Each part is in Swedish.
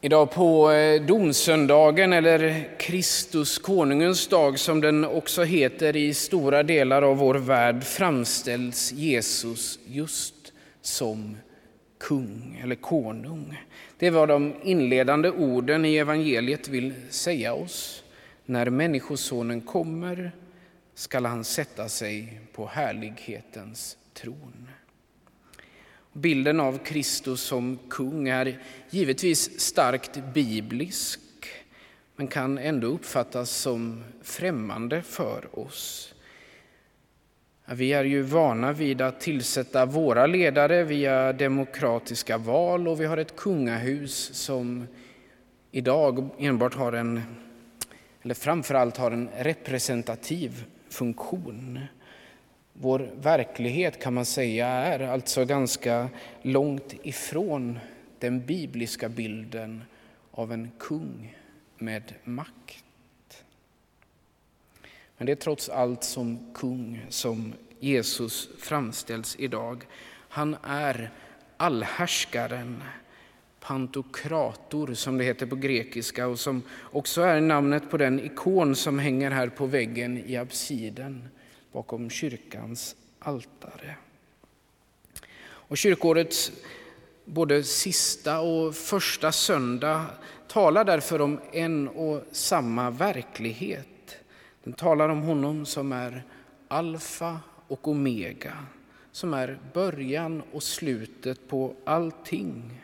Idag på eh, domsöndagen, eller Kristus konungens dag som den också heter i stora delar av vår värld, framställs Jesus just som kung eller konung. Det är vad de inledande orden i evangeliet vill säga oss. När Människosonen kommer skall han sätta sig på härlighetens tron. Bilden av Kristus som kung är givetvis starkt biblisk men kan ändå uppfattas som främmande för oss. Vi är ju vana vid att tillsätta våra ledare via demokratiska val och vi har ett kungahus som idag enbart har en, eller framförallt har en representativ funktion. Vår verklighet kan man säga är alltså ganska långt ifrån den bibliska bilden av en kung med makt. Men det är trots allt som kung som Jesus framställs idag. Han är allhärskaren, pantokrator som det heter på grekiska och som också är namnet på den ikon som hänger här på väggen i absiden bakom kyrkans altare. Och kyrkårets både sista och första söndag talar därför om en och samma verklighet. Den talar om honom som är alfa och omega, som är början och slutet på allting.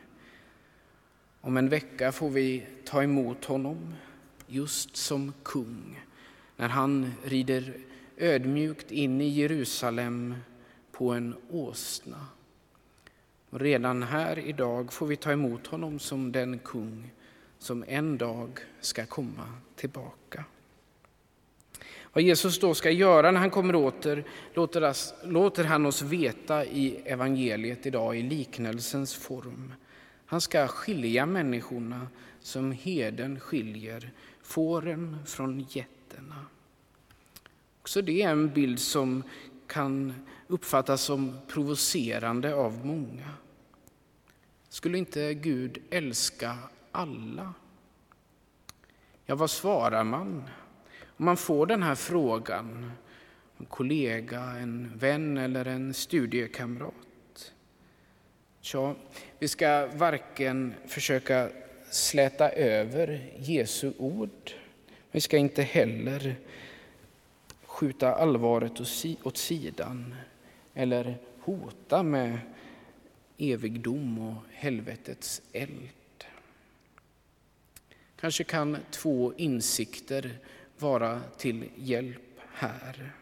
Om en vecka får vi ta emot honom just som kung när han rider ödmjukt in i Jerusalem på en åsna. Och redan här idag får vi ta emot honom som den kung som en dag ska komma tillbaka. Vad Jesus då ska göra när han kommer åter låter, oss, låter han oss veta i evangeliet idag i liknelsens form. Han ska skilja människorna som heden skiljer fåren från getterna. Också det är en bild som kan uppfattas som provocerande av många. Skulle inte Gud älska alla? Ja, vad svarar man om man får den här frågan? En kollega, en vän eller en studiekamrat? Tja, vi ska varken försöka släta över Jesu ord, vi ska inte heller skjuta allvaret åt sidan eller hota med evig dom och helvetets eld. Kanske kan två insikter vara till hjälp här.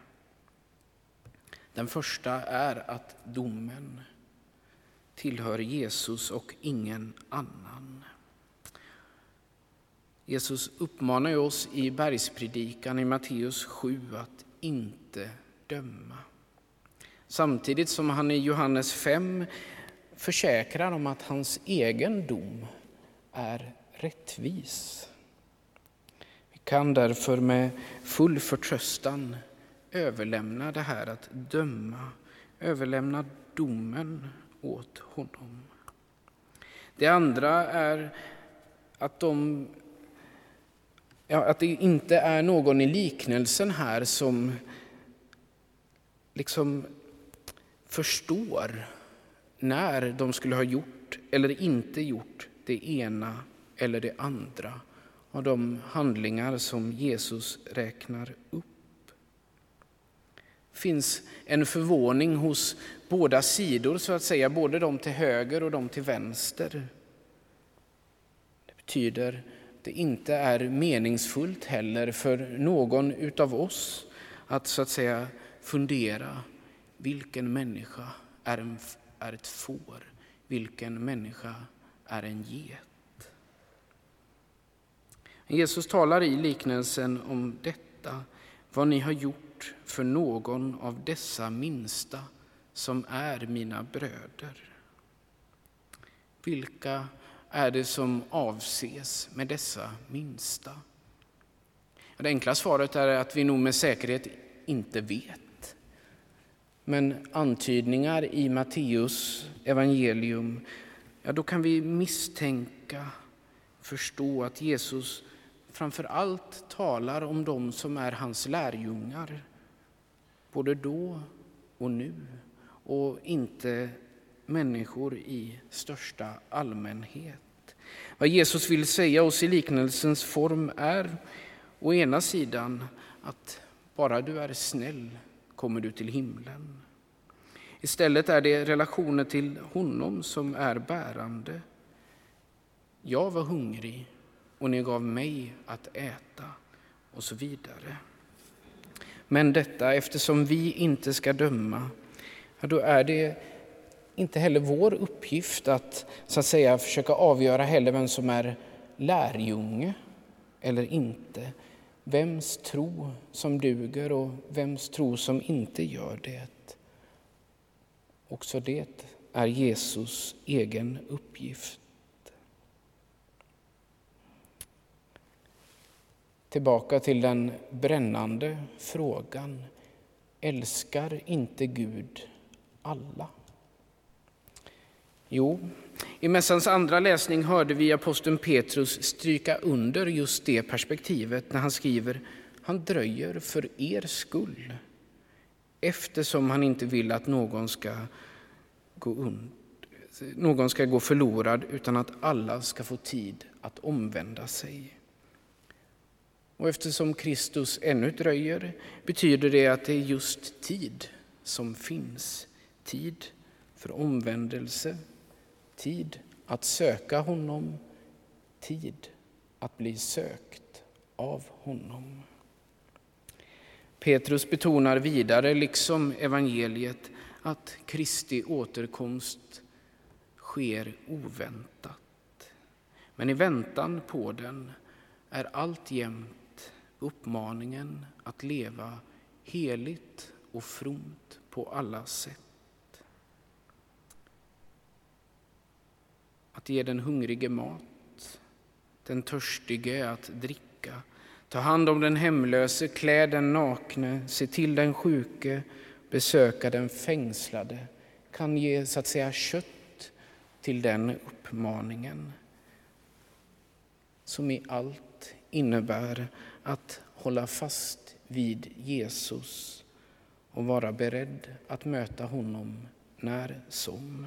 Den första är att domen tillhör Jesus och ingen annan. Jesus uppmanar oss i bergspredikan i Matteus 7 att inte döma. Samtidigt som han i Johannes 5 försäkrar om att hans egen dom är rättvis. Vi kan därför med full förtröstan överlämna det här att döma, överlämna domen åt honom. Det andra är att de ja, att det inte är någon i liknelsen här som liksom förstår när de skulle ha gjort eller inte gjort det ena eller det andra av de handlingar som Jesus räknar upp. Det finns en förvåning hos båda sidor, så att säga, både de till höger och de till vänster. Det betyder det inte är meningsfullt heller för någon utav oss att så att säga fundera vilken människa är, en, är ett får, vilken människa är en get. Jesus talar i liknelsen om detta, vad ni har gjort för någon av dessa minsta som är mina bröder. Vilka är det som avses med dessa minsta? Det enkla svaret är att vi nog med säkerhet inte vet. Men antydningar i Matteus evangelium, ja då kan vi misstänka förstå att Jesus framför allt talar om dem som är hans lärjungar, både då och nu, och inte människor i största allmänhet. Vad Jesus vill säga oss i liknelsens form är å ena sidan att bara du är snäll kommer du till himlen. Istället är det relationen till honom som är bärande. Jag var hungrig och ni gav mig att äta och så vidare. Men detta, eftersom vi inte ska döma, då är det inte heller vår uppgift att, så att säga, försöka avgöra heller vem som är lärjunge eller inte. Vems tro som duger och vems tro som inte gör det. Också det är Jesus egen uppgift. Tillbaka till den brännande frågan. Älskar inte Gud alla? Jo, i mässans andra läsning hörde vi aposteln Petrus stryka under just det perspektivet när han skriver han dröjer för er skull eftersom han inte vill att någon ska gå, und någon ska gå förlorad utan att alla ska få tid att omvända sig. Och eftersom Kristus ännu dröjer betyder det att det är just tid som finns. Tid för omvändelse, tid att söka honom, tid att bli sökt av honom. Petrus betonar vidare, liksom evangeliet, att Kristi återkomst sker oväntat. Men i väntan på den är alltjämt uppmaningen att leva heligt och fromt på alla sätt. Att ge den hungrige mat, den törstige att dricka, ta hand om den hemlöse, klä den nakne, se till den sjuke, besöka den fängslade kan ge så att säga kött till den uppmaningen som i allt innebär att hålla fast vid Jesus och vara beredd att möta honom när som.